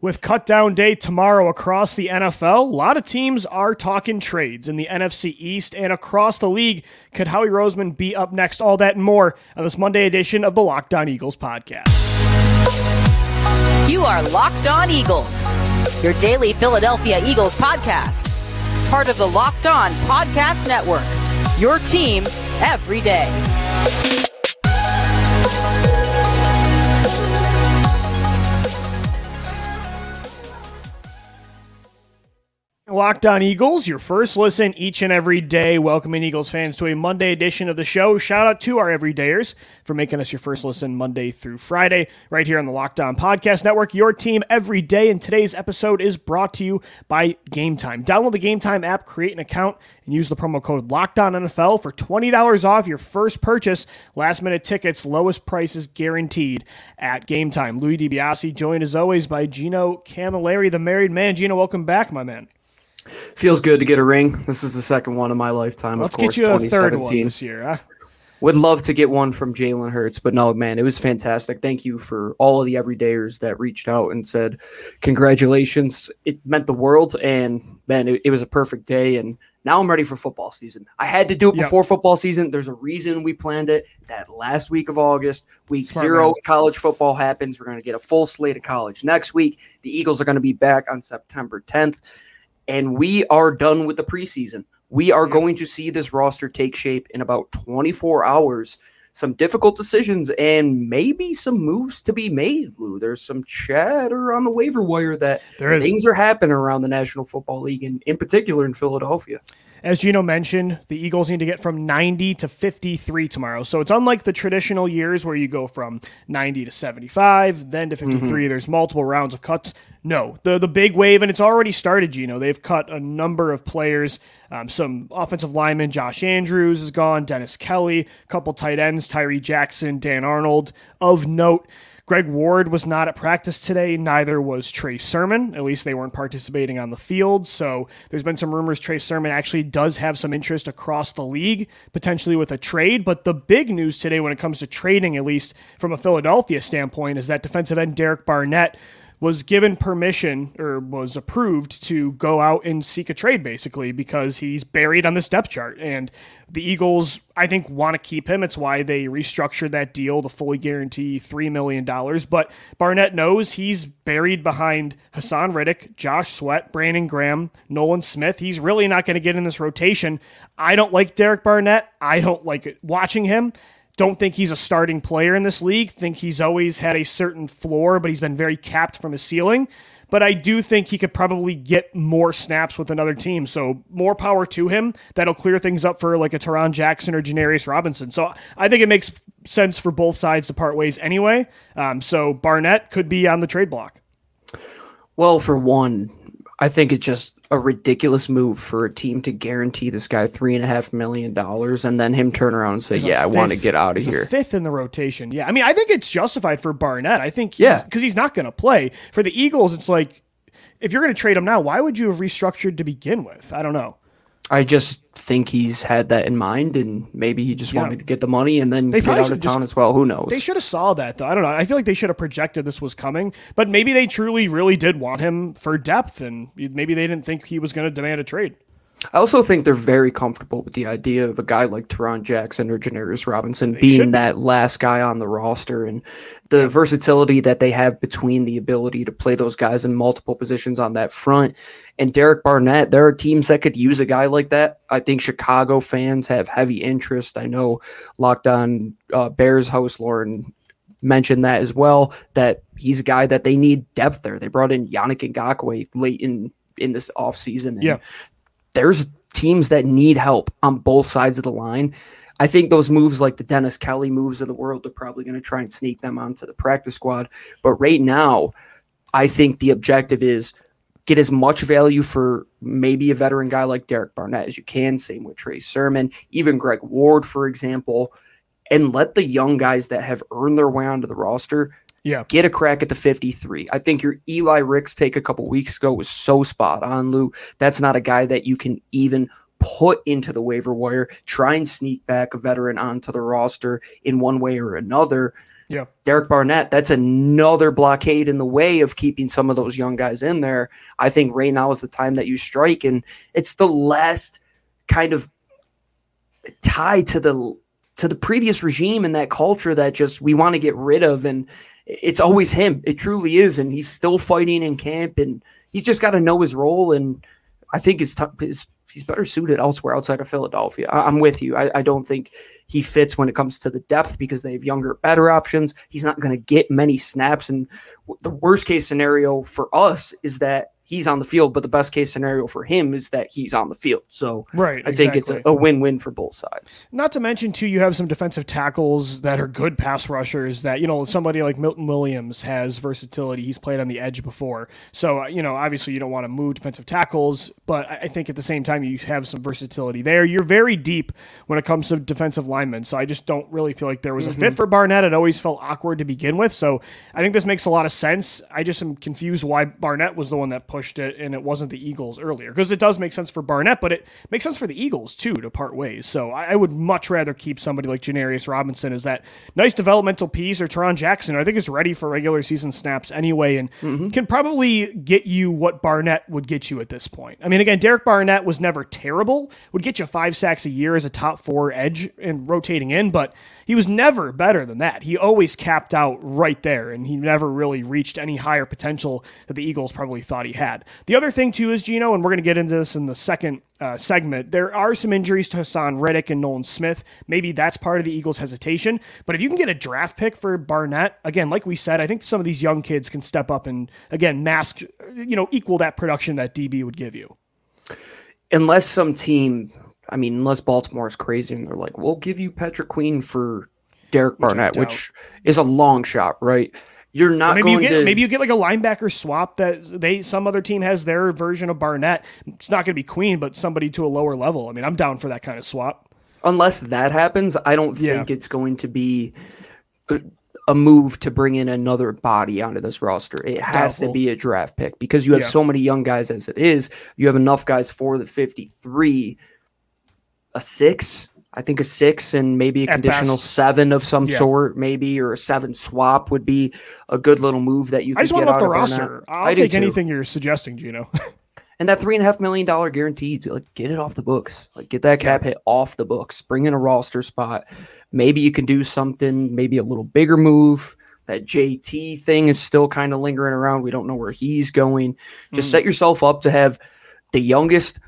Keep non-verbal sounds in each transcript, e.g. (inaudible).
With cut down day tomorrow across the NFL, a lot of teams are talking trades in the NFC East and across the league. Could Howie Roseman be up next? All that and more on this Monday edition of the Locked On Eagles podcast. You are Locked On Eagles, your daily Philadelphia Eagles podcast. Part of the Locked On Podcast Network, your team every day. Locked On Eagles, your first listen each and every day. Welcoming Eagles fans to a Monday edition of the show. Shout out to our everydayers for making us your first listen Monday through Friday, right here on the Locked On Podcast Network. Your team every day. And today's episode is brought to you by Gametime. Download the Gametime app, create an account, and use the promo code Locked On NFL for twenty dollars off your first purchase. Last minute tickets, lowest prices guaranteed at Gametime. Louis DiBiase, joined as always by Gino Camilleri, the married man. Gino, welcome back, my man. Feels good to get a ring. This is the second one in my lifetime. Let's of course, get you a third one this year. Huh? Would love to get one from Jalen Hurts, but no, man, it was fantastic. Thank you for all of the everydayers that reached out and said congratulations. It meant the world, and man, it, it was a perfect day. And now I'm ready for football season. I had to do it Yep. before football season. There's a reason we planned it. That last week of August, week Smart zero, man. college football happens. We're going to get a full slate of college next week. The Eagles are going to be back on September 10th, and we are done with the preseason. We are going to see this roster take shape in about 24 hours. Some difficult decisions and maybe some moves to be made, Lou. There's some chatter on the waiver wire that There is. things are happening around the National Football League, and in particular in Philadelphia. As Gino mentioned, the Eagles need to get from 90 to 53 tomorrow. So it's unlike the traditional years where you go from 90 to 75, then to 53. There's multiple rounds of cuts. No, the the big wave, and it's already started, Gino. They've cut a number of players. Um, some offensive linemen, Josh Andrews is gone, Dennis Kelly, a couple tight ends, Tyree Jackson, Dan Arnold. Of note, Greg Ward was not at practice today. Neither was Trey Sermon. At least they weren't participating on the field. So there's been some rumors Trey Sermon actually does have some interest across the league, potentially with a trade. But the big news today, when it comes to trading, at least from a Philadelphia standpoint, is that defensive end Derek Barnett was given permission or was approved to go out and seek a trade basically because he's buried on this depth chart. And the Eagles I think want to keep him. It's why they restructured that deal to fully guarantee 3 million dollars. But Barnett knows he's buried behind Haason Reddick, Josh Sweat, Brandon Graham, Nolan Smith. He's really not going to get in this rotation. I don't like Derek Barnett. I don't like it. Watching him don't think he's a starting player in this league. Think he's always had a certain floor, but he's been very capped from his ceiling. But I do think he could probably get more snaps with another team. So more power to him. That'll clear things up for like a Tarron Jackson or Janarius Robinson. So I think it makes sense for both sides to part ways anyway. Um, so Barnett could be on the trade block. Well, for one, I think it's just a ridiculous move for a team to guarantee this guy three and a half million dollars and then him turn around and say, He's "Yeah, I want to get out of here." fifth in the rotation. Yeah, I mean, I think it's justified for Barnett. I think, Yeah. because he's not going to play for the Eagles. It's like if you're going to trade him now, why would you have restructured to begin with? I don't know. I just think he's had that in mind, and maybe he just Yeah. wanted to get the money and then They get out of just- town as well. Who knows? They should have saw that though. I don't know. I feel like they should have projected this was coming, but maybe they truly, really did want him for depth, and maybe they didn't think he was going to demand a trade. I also think they're very comfortable with the idea of a guy like Tarron Jackson or Janarius Robinson should being be. that last guy on the roster and the versatility that they have between the ability to play those guys in multiple positions on that front. And Derek Barnett, there are teams that could use a guy like that. I think Chicago fans have heavy interest. I know Locked On uh, Bears host Lauren mentioned that as well, that he's a guy that they need depth there. They brought in Yannick Ngakoue late in, in this offseason. Yeah. There's teams that need help on both sides of the line. I think those moves, like the Dennis Kelly moves of the world, are probably going to try and sneak them onto the practice squad. But right now, I think the objective is get as much value for maybe a veteran guy like Derek Barnett as you can. Same with Trey Sermon, even Greg Ward, for example, and let the young guys that have earned their way onto the roster Yeah. get a crack at the 53. I think your Eli Ricks take a couple weeks ago was so spot on, Lou. That's not a guy that you can even put into the waiver wire, try and sneak back a veteran onto the roster in one way or another. Yeah. Derek Barnett, that's another blockade in the way of keeping some of those young guys in there. I think right now is the time that you strike, and it's the last kind of tie to the to the previous regime and that culture that just we want to get rid of and it's always him. It truly is and he's still fighting in camp and he's just got to know his role and i think his, t- his he's better suited elsewhere outside of philadelphia. I, am with you. I, I don't think he fits when it comes to the depth because they have younger better options. He's not going to get many snaps and the worst case scenario for us is that he's on the field, but the best case scenario for him is that he's on the field. So right, I think it's a, a, win-win for both sides. Not to mention too, you have some defensive tackles that are good pass rushers. That you know somebody like Milton Williams has versatility. He's played on the edge before, so uh, you know obviously you don't want to move defensive tackles, but I think at the same time you have some versatility there. You're very deep when it comes to defensive linemen, so I just don't really feel like there was mm-hmm. a fit mm-hmm. for Barnett. It always felt awkward to begin with, so I think this makes a lot of sense. I just am confused why Barnett was the one that pushed it and it wasn't the Eagles earlier. Because it does make sense for Barnett, but it makes sense for the Eagles too to part ways. So I, I would much rather keep somebody like Janarius Robinson as that nice developmental piece or Tarron Jackson. I think is ready for regular season snaps anyway and mm-hmm. can probably get you what Barnett would get you at this point. I mean, again, Derek Barnett was never terrible, would get you five sacks a year as a top four edge and rotating in, but he was never better than that. He always capped out right there, and he never really reached any higher potential that the Eagles probably thought he had. The other thing, too, is Gino, and we're going to get into this in the second uh, segment, there are some injuries to Haason Reddick and Nolan Smith. Maybe that's part of the Eagles' hesitation. But if you can get a draft pick for Barnett, again, like we said, I think some of these young kids can step up and, again, mask, you know, equal that production that DB would give you. Unless some team I mean, unless Baltimore is crazy and they're like, we'll give you Patrick Queen for Derek Barnett, which is a long shot, right? You're not maybe you get to... maybe you get like a linebacker swap that they some other team has their version of Barnett. It's not going to be Queen, but somebody to a lower level. I mean, I'm down for that kind of swap. Unless that happens, I don't think yeah. it's going to be a, a, move to bring in another body onto this roster. It has Doubtful. to be a draft pick because you have yeah. so many young guys as it is. You have enough guys for the 53 a six. I think a six and maybe a At conditional best. seven of some yeah. sort, maybe, or a seven swap would be a good little move that you. I just want off the roster. I'll I take anything you're suggesting, Gino. (laughs) and that three and a half million dollar guarantee, like get it off the books, like get that cap hit off the books. Bring in a roster spot. Maybe you can do something, maybe a little bigger move. That JT thing is still kind of lingering around. We don't know where he's going. Just mm. set yourself up to have the youngest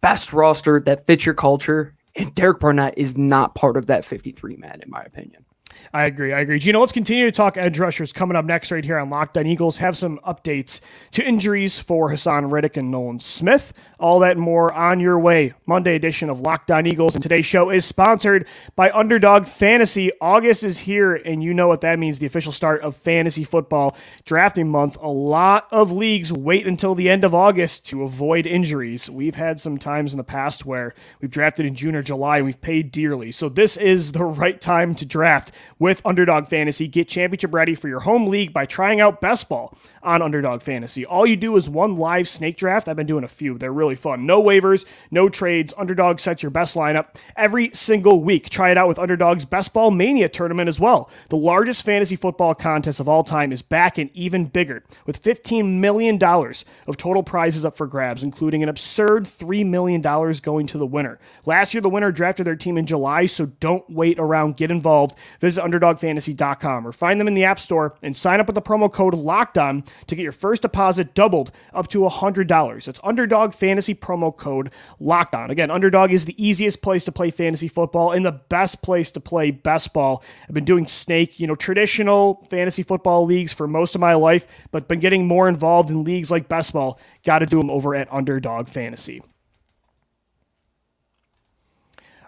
best roster that fits your culture. And Derek Barnett is not part of that 53 man, in my opinion. I agree. I agree. Gino, let's continue to talk edge rushers coming up next right here on Locked On Eagles. Have some updates to injuries for Haason Reddick and Nolan Smith. All that and more on your way. Monday edition of Locked On Eagles. And today's show is sponsored by Underdog Fantasy. August is here, and you know what that means the official start of fantasy football drafting month. A lot of leagues wait until the end of August to avoid injuries. We've had some times in the past where we've drafted in June or July and we've paid dearly. So this is the right time to draft with Underdog Fantasy. Get championship ready for your home league by trying out Best Ball on Underdog Fantasy. All you do is one live snake draft. I've been doing a few, they're really fun. No waivers, no trades. Underdog sets your best lineup every single week. Try it out with Underdog's Best Ball Mania tournament as well. The largest fantasy football contest of all time is back and even bigger with $15 million of total prizes up for grabs, including an absurd $3 million going to the winner. Last year, the winner drafted their team in July, so don't wait around. Get involved. Visit UnderdogFantasy.com or find them in the App Store and sign up with the promo code LOCKEDON to get your first deposit doubled up to $100. That's Underdog Fantasy promo code Locked On. Again, Underdog is the easiest place to play fantasy football and the best place to play best ball. I've been doing snake, you know, traditional fantasy football leagues for most of my life, but been getting more involved in leagues like best ball. Got to do them over at Underdog Fantasy.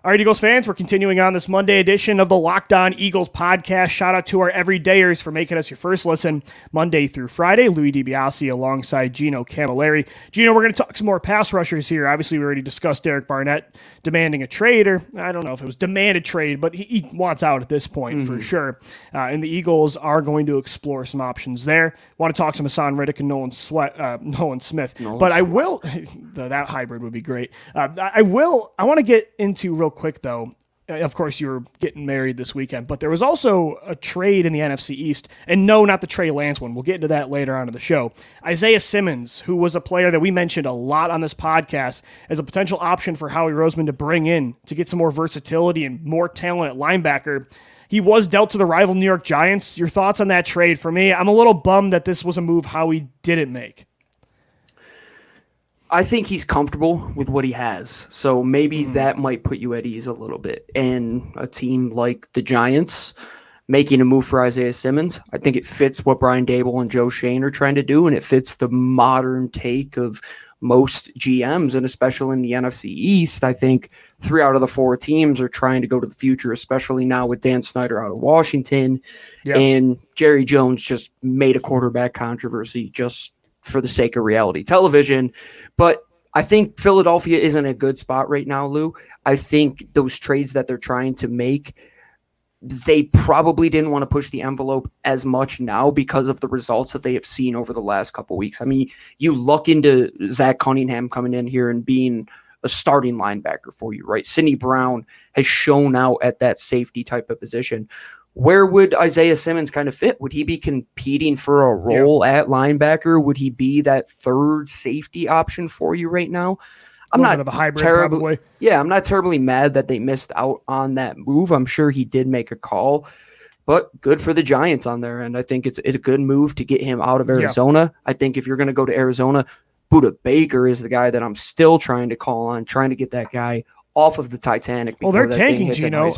All right, Eagles fans, we're continuing on this Monday edition of the Locked On Eagles podcast. Shout out to our everydayers for making us your first listen Monday through Friday. Louis DiBiase alongside Gino Camilleri. Gino, we're going to talk some more pass rushers here. Obviously, we already discussed Derek Barnett demanding a trade, or I don't know if it was demanded trade, but he, he wants out at this point mm-hmm. for sure. Uh, and the Eagles are going to explore some options there. Want to talk some Haason Reddick and Nolan Sweat, uh, (laughs) Nolan Smith, Nolan but. I will. (laughs) that hybrid would be great. Uh, I will. I want to get into real quick though. Uh, of course, you were getting married this weekend, but there was also a trade in the NFC East. And no, not the Trey Lance one. We'll get into that later on in the show. Isaiah Simmons, who was a player that we mentioned a lot on this podcast as a potential option for Howie Roseman to bring in to get some more versatility and more talent at linebacker. He was dealt to the rival New York Giants. Your thoughts on that trade? For me, I'm a little bummed that this was a move Howie didn't make. I think he's comfortable with what he has. So maybe mm. that might put you at ease a little bit. And a team like the Giants making a move for Isaiah Simmons, I think it fits what Brian Daboll and Joe Schoen are trying to do. And it fits the modern take of most GMs, and especially in the NFC East. I think three out of the four teams are trying to go to the future, especially now with Dan Snyder out of Washington. Yep. And Jerry Jones just made a quarterback controversy just for the sake of reality television. But I think Philadelphia is in a good spot right now, Lou. I think those trades that they're trying to make, they probably didn't want to push the envelope as much now because of the results that they have seen over the last couple weeks. I mean, you look into Zach Cunningham coming in here and being a starting linebacker for you, right? Sydney Brown has shown out at that safety type of position where would Isaiah Simmons kind of fit? Would he be competing for a role yeah. at linebacker? Would he be that third safety option for you right now? I'm not of a hybrid, terribly, probably. Yeah, I'm not terribly mad that they missed out on that move. I'm sure he did make a call, but good for the Giants on there. And I think it's, it's a good move to get him out of Arizona. Yeah. I think if you're going to go to Arizona, Budda Baker is the guy that I'm still trying to call on, trying to get that guy off of the Titanic. Well, they're tanking, Gino.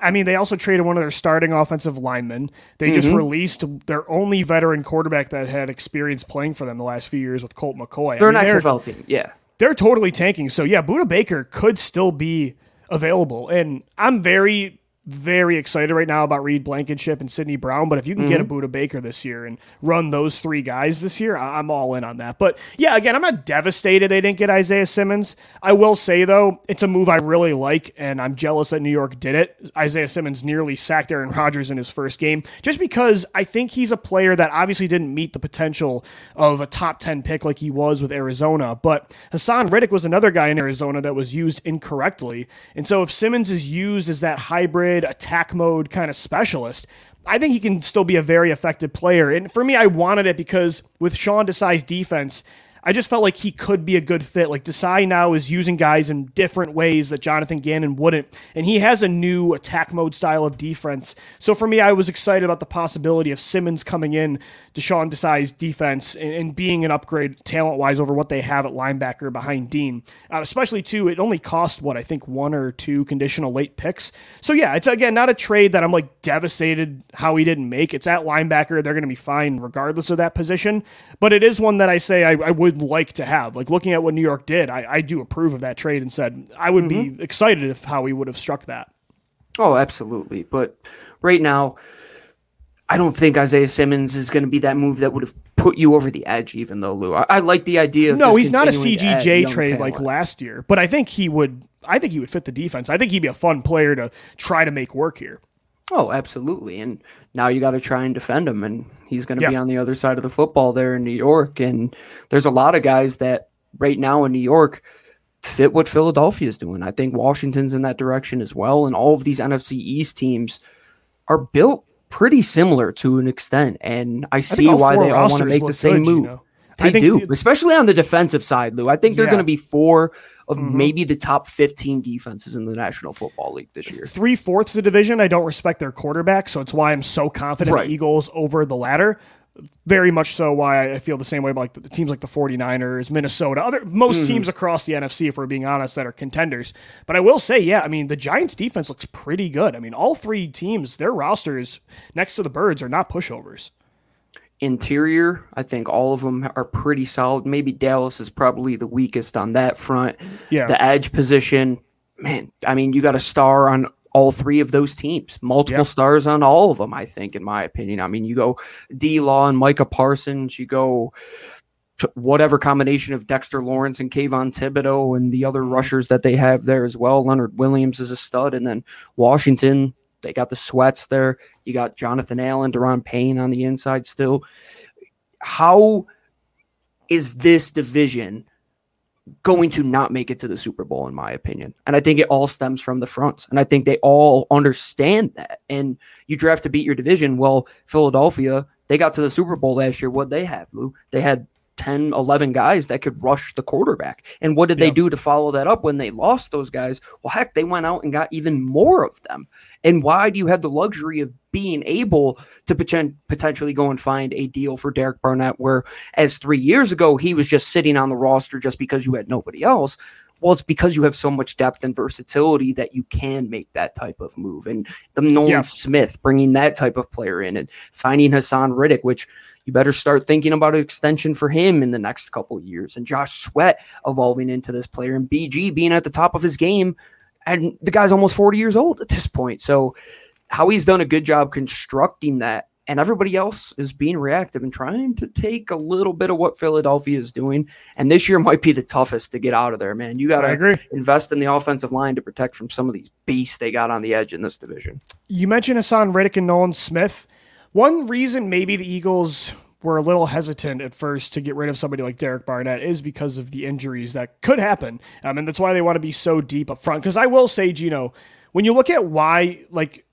I mean, they also traded one of their starting offensive linemen. They mm-hmm. just released their only veteran quarterback that had experience playing for them the last few years with Colt McCoy. They're I mean, an XFL team, yeah. They're totally tanking. So yeah, Budda Baker could still be available, and I'm very very excited right now about Reed Blankenship and Sydney Brown. But if you can mm-hmm. get a Budda Baker this year and run those three guys this year, I'm all in on that. But yeah, again, I'm not devastated they didn't get Isaiah Simmons. I will say though, it's a move I really like, and I'm jealous that New York did it. Isaiah Simmons nearly sacked Aaron Rodgers in his first game, just because I think he's a player that obviously didn't meet the potential of a top 10 pick like he was with Arizona. But Haason Reddick was another guy in Arizona that was used incorrectly. And so if Simmons is used as that hybrid attack mode kind of specialist. I think he can still be a very effective player. And for me, I wanted it because with Sean Desai's defense, I just felt like he could be a good fit. Like Desai now is using guys in different ways that Jonathan Gannon wouldn't, and he has a new attack mode style of defense. So for me, I was excited about the possibility of Simmons coming in to Sean Desai's defense and, and being an upgrade talent wise over what they have at linebacker behind Dean. Uh, especially too, it only cost what I think one or two conditional late picks. So yeah, it's again not a trade that I'm like devastated how he didn't make. It's at linebacker; they're going to be fine regardless of that position. But it is one that I say I, I would would like to have. Like looking at what New York did, I, I do approve of that trade and said I would mm-hmm. be excited if how we would have struck that. Oh, absolutely. But right now, I don't think Isaiah Simmons is going to be that move that would have put you over the edge, even though Lou. I, I like the idea. no, he's not a CGJ trade talent. like last year, but I think he would. I think he would fit the defense. I think he'd be a fun player to try to make work here. Oh, absolutely. And now you got to try and defend him. And he's going to yeah. be on the other side of the football there in New York. And there's a lot of guys that right now in New York fit what Philadelphia is doing. I think Washington's in that direction as well. And all of these NFC East teams are built pretty similar to an extent. And I see I why they all want to make the same good, move. You know? They do, the, especially on the defensive side, Lou. I think they're yeah. going to be four of mm-hmm. maybe the top 15 defenses in the National Football League this year. Three fourths of the division, I don't respect their quarterback, so it's why I'm so confident right. Eagles over the latter. Very much so why I feel the same way about like the teams like the 49ers, Minnesota, other most mm-hmm. teams across the NFC, if we're being honest, that are contenders. But I will say, yeah, I mean, the Giants defense looks pretty good. I mean, all three teams, their rosters next to the birds are not pushovers. Interior, I think all of them are pretty solid. Maybe Dallas is probably the weakest on that front. Yeah. The edge position, man, I mean, you got a star on all three of those teams, multiple yep. stars on all of them, I think, in my opinion. I mean, you go D Law and Micah Parsons, you go whatever combination of Dexter Lawrence and Kayvon Thibodeaux and the other mm-hmm. rushers that they have there as well. Leonard Williams is a stud. And then Washington, they got the sweats there. You got Jonathan Allen, Daron Payne on the inside still. How is this division going to not make it to the Super Bowl, in my opinion. And I think it all stems from the fronts. And I think they all understand that. And you draft to beat your division. Well, Philadelphia, they got to the Super Bowl last year. What they have, Lou? They had 10, 11 guys that could rush the quarterback. And what did they do to follow that up when they lost those guys? Well, heck, they went out and got even more of them. And why do you have the luxury of being able to potentially go and find a deal for Derek Barnett, where as three years ago, he was just sitting on the roster just because you had nobody else? Well, it's because you have so much depth and versatility that you can make that type of move. And the Nolan yeah. Smith bringing that type of player in and signing Haason Reddick, which you better start thinking about an extension for him in the next couple years. And Josh Sweat evolving into this player and BG being at the top of his game. And the guy's almost 40 years old at this point. So Howie's done a good job constructing that. And everybody else is being reactive and trying to take a little bit of what Philadelphia is doing. And this year might be the toughest to get out of there, man. You got to invest in the offensive line to protect from some of these beasts they got on the edge in this division. You mentioned Haason Reddick and Nolan Smith. One reason maybe the Eagles were a little hesitant at first to get rid of somebody like Derek Barnett is because of the injuries that could happen. Um, and that's why they want to be so deep up front. Because I will say, Gino, when you look at why, like,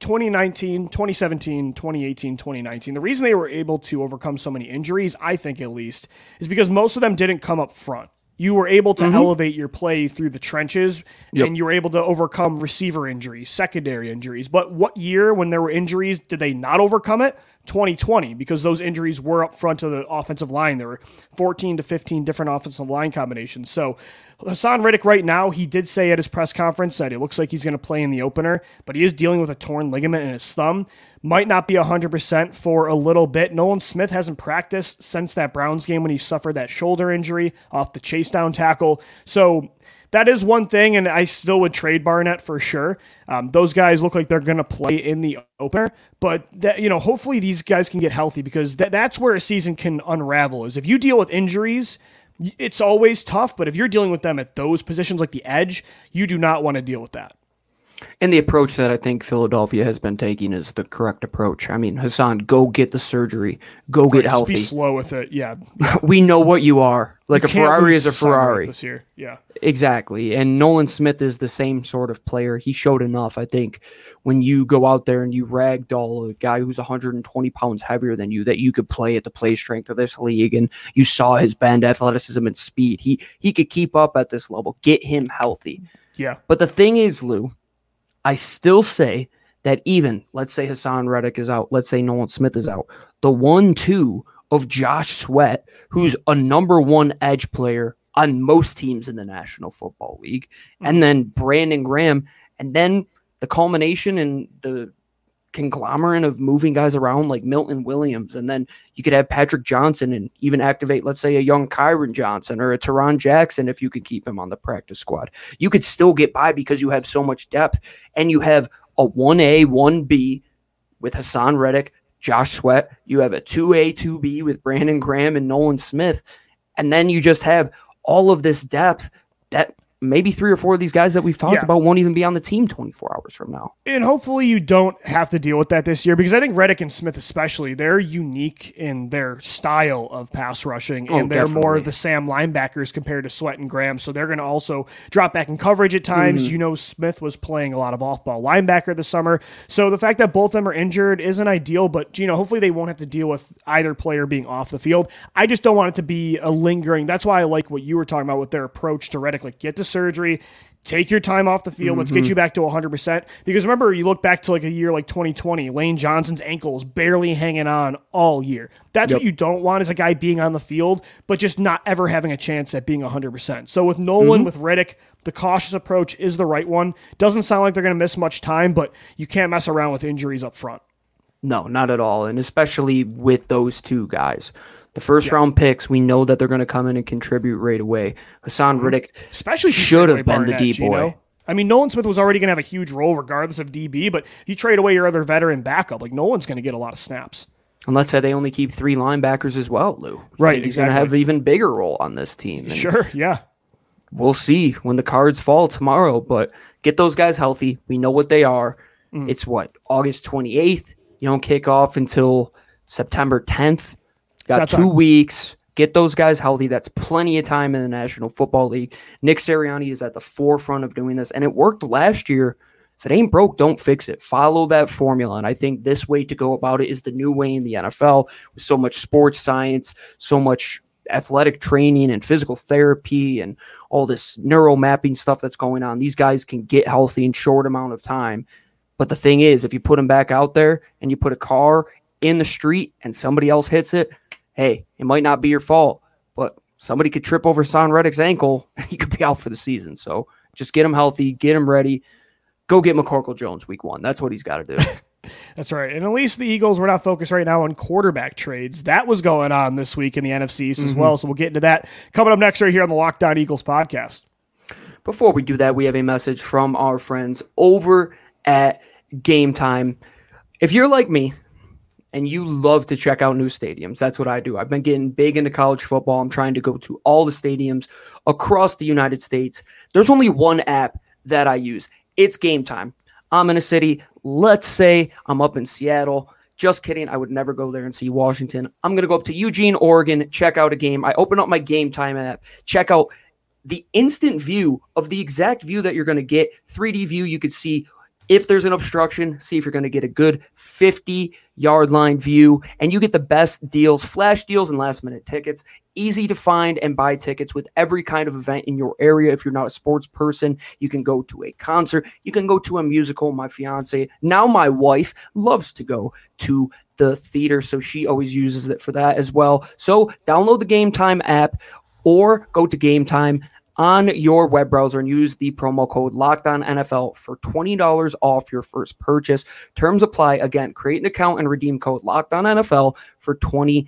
2019, 2017, 2018, 2019, the reason they were able to overcome so many injuries, I think at least, is because most of them didn't come up front. You were able to mm-hmm. elevate your play through the trenches yep. and you were able to overcome receiver injuries, secondary injuries. But what year, when there were injuries, did they not overcome it? 2020 because those injuries were up front of the offensive line. There were 14 to 15 different offensive line combinations. So Haason Reddick right now, he did say at his press conference that it looks like he's going to play in the opener, but he is dealing with a torn ligament in his thumb. Might not be 100% for a little bit. Nolan Smith hasn't practiced since that Browns game when he suffered that shoulder injury off the chase down tackle. So that is one thing, and I still would trade Barnett for sure. Um, those guys look like they're going to play in the opener, but that you know, hopefully these guys can get healthy because that, that's where a season can unravel. Is if you deal with injuries, it's always tough. But if you're dealing with them at those positions like the edge, you do not want to deal with that. And the approach that I think Philadelphia has been taking is the correct approach. I mean, Haason, go get the surgery, go get healthy. Be slow with it, yeah. (laughs) we know what you are. Like you a Ferrari is a Ferrari this year, yeah. Exactly. And Nolan Smith is the same sort of player. He showed enough, I think, when you go out there and you ragdoll a guy who's 120 pounds heavier than you, that you could play at the play strength of this league, and you saw his bend, athleticism, and speed. He he could keep up at this level. Get him healthy. Yeah. But the thing is, Lou I still say that even let's say Haason Reddick is out, let's say Nolan Smith is out, the one two of Josh Sweat, who's a number one edge player on most teams in the National Football League, mm-hmm. and then Brandon Graham, and then the culmination and the conglomerate of moving guys around like Milton Williams, and then you could have Patrick Johnson and even activate, let's say, a young Kyron Johnson or a Tarron Jackson if you could keep him on the practice squad. You could still get by because you have so much depth and you have a 1A, 1B with Haason Reddick, Josh Sweat. You have a 2A, 2B with Brandon Graham and Nolan Smith. And then you just have all of this depth that maybe three or four of these guys that we've talked yeah. about won't even be on the team 24 hours from now. And hopefully you don't have to deal with that this year because I think Reddick and Smith especially, they're unique in their style of pass rushing and oh, they're definitely. more of the Sam linebackers compared to Sweat and Graham. So they're going to also drop back in coverage at times. Mm-hmm. You know, Smith was playing a lot of off-ball linebacker this summer. So the fact that both of them are injured isn't ideal, but you know, hopefully they won't have to deal with either player being off the field. I just don't want it to be a lingering. That's why I like what you were talking about with their approach to Reddick. Like get the surgery, take your time off the field. Mm-hmm. Let's get mm-hmm. you back to 100%. Because remember, you look back to like a year like 2020, Lane Johnson's ankle is barely hanging on all year. That's yep. what you don't want is a guy being on the field, but just not ever having a chance at being 100%. So with Nolan, mm-hmm. with Reddick, the cautious approach is the right one. Doesn't sound like they're going to miss much time, but you can't mess around with injuries up front. No, not at all. And especially with those two guys. The first yeah. round picks, we know that they're going to come in and contribute right away. Haason mm-hmm. Reddick especially should have been Barnett, the D boy. I mean, Nolan Smith was already going to have a huge role regardless of DB, but you trade away your other veteran backup, like Nolan's going to get a lot of snaps. And let's say they only keep three linebackers as well, Lou. Right, he's exactly. going to have an even bigger role on this team. And sure, yeah. We'll see when the cards fall tomorrow, but get those guys healthy. We know what they are. Mm. It's what August 28th. You don't kick off until September 10th. Got That's two weeks. Get those guys healthy. That's plenty of time in the National Football League. Nick Sirianni is at the forefront of doing this, and it worked last year. If it ain't broke, don't fix it. Follow that formula. And I think this way to go about it is the new way in the NFL with so much sports science, so much athletic training and physical therapy and all this neural mapping stuff that's going on. These guys can get healthy in short amount of time. But the thing is, if you put them back out there and you put a car in the street and somebody else hits it, hey, it might not be your fault, but somebody could trip over Son Reddick's ankle (laughs) and he could be out for the season. So just get him healthy, get him ready. Go get McCorkle Jones week one. That's what he's got to do. (laughs) That's right. And at least the Eagles, we're not focused right now on quarterback trades. That was going on this week in the NFC East mm-hmm. as well. So we'll get into that coming up next right here on the Locked On Eagles podcast. Before we do that, we have a message from our friends over at Gametime. If you're like me and you love to check out new stadiums, that's what I do. I've been getting big into college football. I'm trying to go to all the stadiums across the United States. There's only one app that I use. It's Gametime. I'm in a city. Let's say I'm up in Seattle. Just kidding. I would never go there and see Washington. I'm going to go up to Eugene, Oregon, check out a game. I open up my Gametime app, check out the instant view of the exact view that you're going to get. 3D view, you could see if there's an obstruction, see if you're going to get a good 50 yard line view, and you get the best deals, flash deals, and last minute tickets. Easy to find and buy tickets with every kind of event in your area. If you're not a sports person, you can go to a concert, you can go to a musical. My fiance, now my wife, loves to go to the theater, so she always uses it for that as well. So download the Gametime app or go to Gametime on your web browser and use the promo code LOCKEDONNFL for $20 off your first purchase. Terms apply. Again, create an account and redeem code LOCKEDONNFL for $20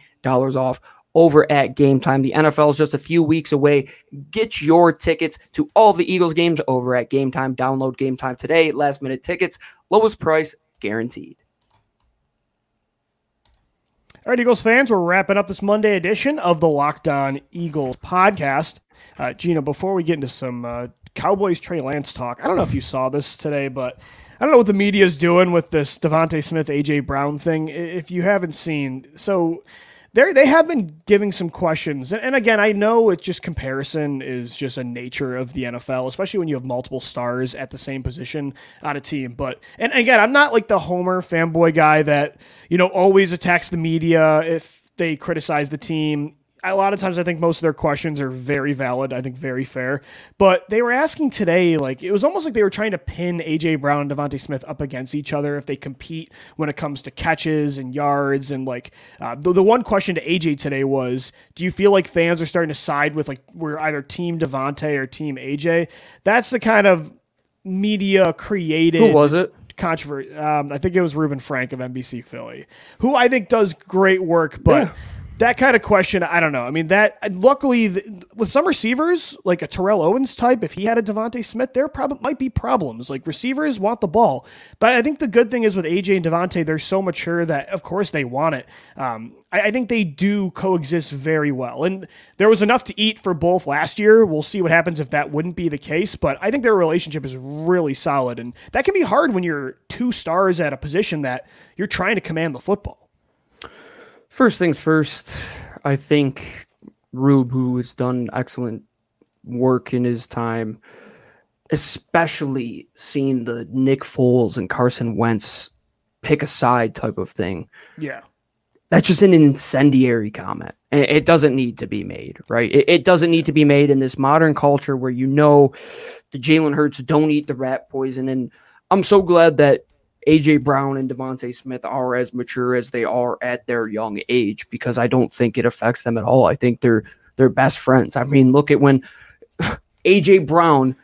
off over at Gametime. The NFL is just a few weeks away. Get your tickets to all the Eagles games over at Gametime. Download Gametime today. Last minute tickets, lowest price guaranteed. All right, Eagles fans, we're wrapping up this Monday edition of the Locked On Eagles podcast. Uh, Gino, before we get into some uh, Cowboys Trey Lance talk, I don't know if you saw this today, but I don't know what the media is doing with this DeVonta Smith AJ Brown thing. If you haven't seen, so they they have been giving some questions, and, and again, I know it's just comparison is just a nature of the NFL, especially when you have multiple stars at the same position on a team. But and again, I'm not like the Homer fanboy guy that you know always attacks the media if they criticize the team a lot of times I think most of their questions are very valid. I think very fair. But they were asking today, like it was almost like they were trying to pin AJ Brown and DeVonta Smith up against each other if they compete when it comes to catches and yards. And like uh, the, the one question to AJ today was, do you feel like fans are starting to side with like we're either team DeVonta or team AJ? That's the kind of media created. Who was it? Controversy. Um, I think it was Reuben Frank of NBC Philly, who I think does great work, but. Yeah that kind of question, I don't know. I mean, that luckily with some receivers like a Terrell Owens type, if he had a DeVonta Smith, there probably might be problems. Like receivers want the ball, but I think the good thing is with AJ and DeVonta, they're so mature that of course they want it. Um, I, I, think they do coexist very well, and there was enough to eat for both last year. We'll see what happens if that wouldn't be the case, but I think their relationship is really solid, and that can be hard when you're two stars at a position that you're trying to command the football. First things first, I think Rube, who has done excellent work in his time, especially seeing the Nick Foles and Carson Wentz pick a side type of thing. Yeah. That's just an incendiary comment. It doesn't need to be made, right? It, doesn't need to be made in this modern culture where you know the Jalen Hurts don't eat the rat poison. And I'm so glad that AJ Brown and DeVonta Smith are as mature as they are at their young age because I don't think it affects them at all. I think they're they're best friends. I mean, look at when (laughs) AJ Brown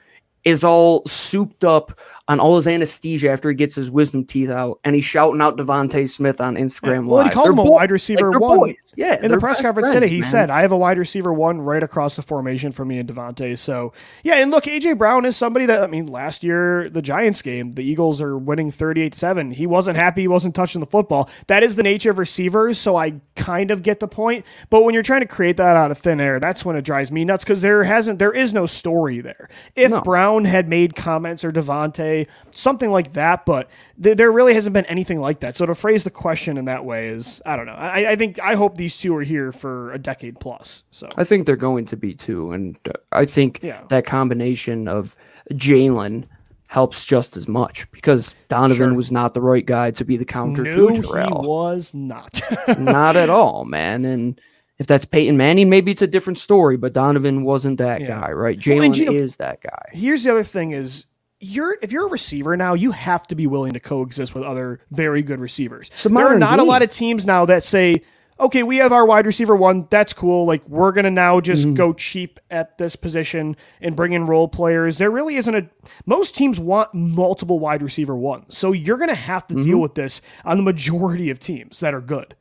is all souped up on all his anesthesia after he gets his wisdom teeth out, and he's shouting out DeVonta Smith on Instagram yeah. Well, he called they're him a wide receiver like one. Boys. Yeah, in the press conference friends, today, he man. said, "I have a wide receiver one right across the formation for me and DeVonta." So yeah, and look, AJ Brown is somebody that I mean, last year the Giants game, the Eagles are winning thirty-eight-seven. He wasn't happy, he wasn't touching the football. That is the nature of receivers, so I kind of get the point. But when you're trying to create that out of thin air, that's when it drives me nuts because there hasn't, there is no story there. If no. Brown had made comments or DeVonta Something like that. But th- there really hasn't been anything like that. So to phrase the question in that way is, I don't know. I, I think I hope these two are here for a decade plus. So I think they're going to be too, and uh, I think Yeah. that combination of Jalen helps just as much because Donovan Sure. was not the right guy to be the counter no, to he Terrell. was not. (laughs) not at all, man. And if that's Peyton Manning, maybe it's a different story, but Donovan wasn't that Yeah. guy, right? Well, Jalen you know- is that guy. Here's the other thing: is you're if you're a receiver now, you have to be willing to coexist with other very good receivers. the There are not a lot of teams now that say, "Okay, we have our wide receiver one. That's cool. Like we're gonna now just Mm-hmm. go cheap at this position and bring in role players." There really isn't a. Most teams want multiple wide receiver ones, so you're gonna have to Mm-hmm. deal with this on the majority of teams that are good.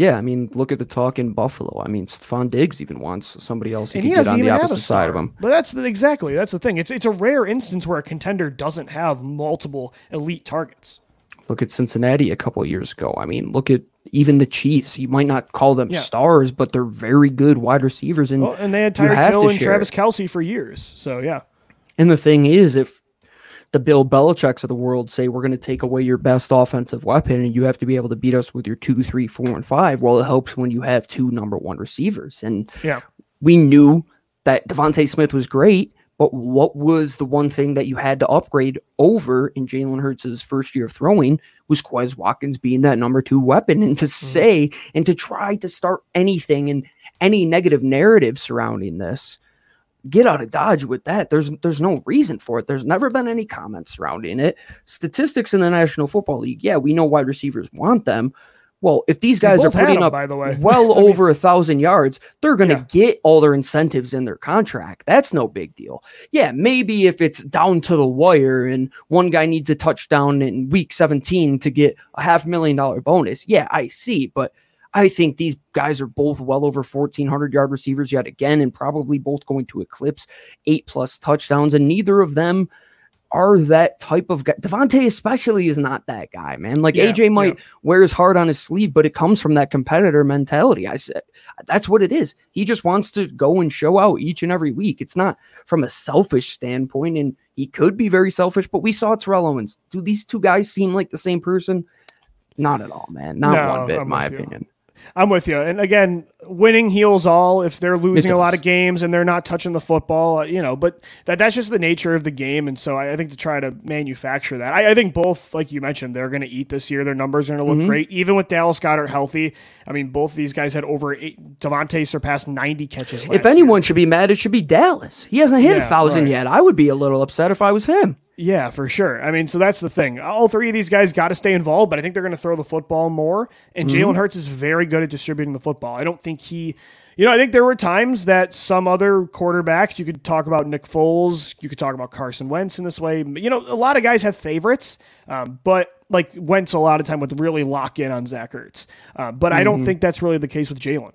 Yeah, I mean, look at the talk in Buffalo. I mean, Stefon Diggs even wants somebody else he and he doesn't the even have a side of him. But that's the, exactly that's the thing. It's it's a rare instance where a contender doesn't have multiple elite targets. Look at Cincinnati a couple of years ago. I mean, look at even the Chiefs. You might not call them Yeah. stars, but they're very good wide receivers. And Well, and they had Tyreek Hill and Travis it. Kelce for years. So yeah, And the thing is, if the Bill Belichick's of the world say we're going to take away your best offensive weapon and you have to be able to beat us with your two, three, four, and five, well, it helps when you have two number one receivers. And yeah. we knew that DeVonta Smith was great, but what was the one thing that you had to upgrade over in Jalen Hurts' first year of throwing was Quez Watkins being that number two weapon. And to mm-hmm. say and to try to start anything and any negative narrative surrounding this, get out of Dodge with that. There's there's no reason for it. There's never been any comments surrounding it. Statistics in the National Football League, yeah, we know wide receivers want them. Well, if these guys are putting them, up by the way. well (laughs) I mean- over a thousand yards, they're going to Yeah. get all their incentives in their contract. That's no big deal. Yeah, maybe if it's down to the wire and one guy needs a touchdown in week 17 to get a half million dollar bonus. Yeah, I see. But I think these guys are both well over 1,400 yard receivers yet again, and probably both going to eclipse eight plus touchdowns. And neither of them are that type of guy. DeVonta, especially, is not that guy, man. Like Yeah, AJ might yeah. wear his heart on his sleeve, but it comes from that competitor mentality. I said that's what it is. He just wants to go and show out each and every week. It's not from a selfish standpoint, and he could be very selfish, but we saw Terrell Owens. Do these two guys seem like the same person? Not at all, man. Not No, one bit, in my opinion. you. I'm with you. And again, winning heals all. If they're losing a lot of games and they're not touching the football, uh, you know, but that that's just the nature of the game. And so I, I think to try to manufacture that, I, I think both, like you mentioned, they're going to eat this year. Their numbers are going to look Mm-hmm. great, even with Dallas Goedert healthy. I mean, both of these guys had over eight. DeVonta surpassed 90 catches. If last year. anyone should be mad, it should be Dallas. He hasn't hit a Yeah, thousand right. yet. I would be a little upset if I was him. Yeah, for sure. I mean, so that's the thing. All three of these guys got to stay involved, but I think they're going to throw the football more. And Mm-hmm. Jalen Hurts is very good at distributing the football. I don't think he, you know, I think there were times that some other quarterbacks, you could talk about Nick Foles, you could talk about Carson Wentz in this way. You know, a lot of guys have favorites, um, but like Wentz, a lot of time would really lock in on Zach Ertz. Uh, but I Mm-hmm. don't think that's really the case with Jalen.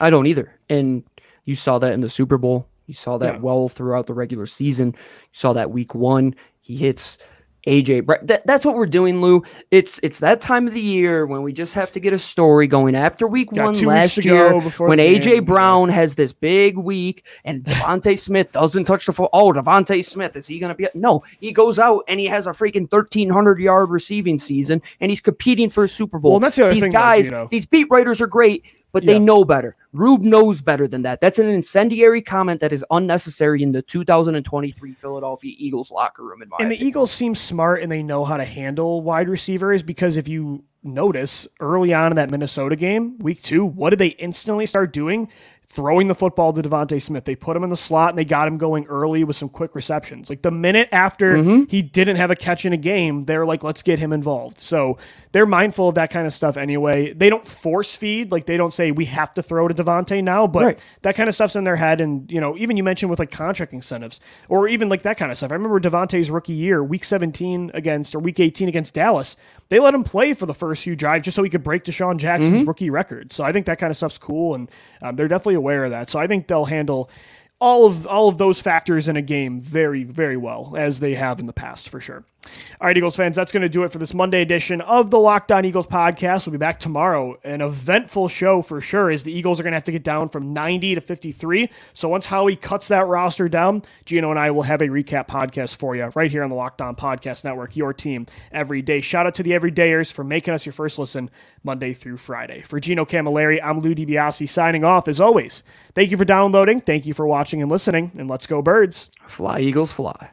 I don't either. And you saw that in the Super Bowl. You saw that Yeah. well throughout the regular season. You saw that week one. He hits AJ. That, that's what we're doing, Lou. It's it's that time of the year when we just have to get a story going after week Got one last year when AJ. Brown has this big week and DeVonta (laughs) Smith doesn't touch the foot. Oh, DeVonta Smith is he going to be? No, he goes out and he has a freaking thirteen hundred yard receiving season and he's competing for a Super Bowl. Well, that's the other these thing, guys, Gino. these beat writers are great, but Yeah. they know better. Rube knows better than that. That's an incendiary comment that is unnecessary in the 2023 Philadelphia Eagles locker room. And the. Eagles seem smart and they know how to handle wide receivers because if you notice early on in that Minnesota game, week two, what did they instantly start doing? Throwing the football to DeVonta Smith. They put him in the slot and they got him going early with some quick receptions. Like the minute after Mm-hmm. he didn't have a catch in a game, they're like, let's get him involved. So they're mindful of that kind of stuff anyway. They don't force feed, like they don't say we have to throw to DeVonta now, but Right. that kind of stuff's in their head. And, you know, even you mentioned with like contract incentives or even like that kind of stuff. I remember DeVonta's rookie year, week 17 against or week 18 against Dallas. They let him play for the first few drives just so he could break DeSean Jackson's Mm-hmm. rookie record. So I think that kind of stuff's cool. And um, they're definitely aware of that. So I think they'll handle all of all of those factors in a game very very well as they have in the past for sure. All right, Eagles fans, that's going to do it for this Monday edition of the Locked On Eagles podcast. We'll be back tomorrow. An eventful show for sure, as the Eagles are going to have to get down from 90 to 53. So once Howie cuts that roster down, Gino and I will have a recap podcast for you right here on the Locked On Podcast Network, your team every day. Shout out to the everydayers for making us your first listen Monday through Friday. For Gino Camilleri, I'm Lou DiBiase signing off. As always, thank you for downloading, thank you for watching and listening, and let's go, birds. Fly, Eagles, fly.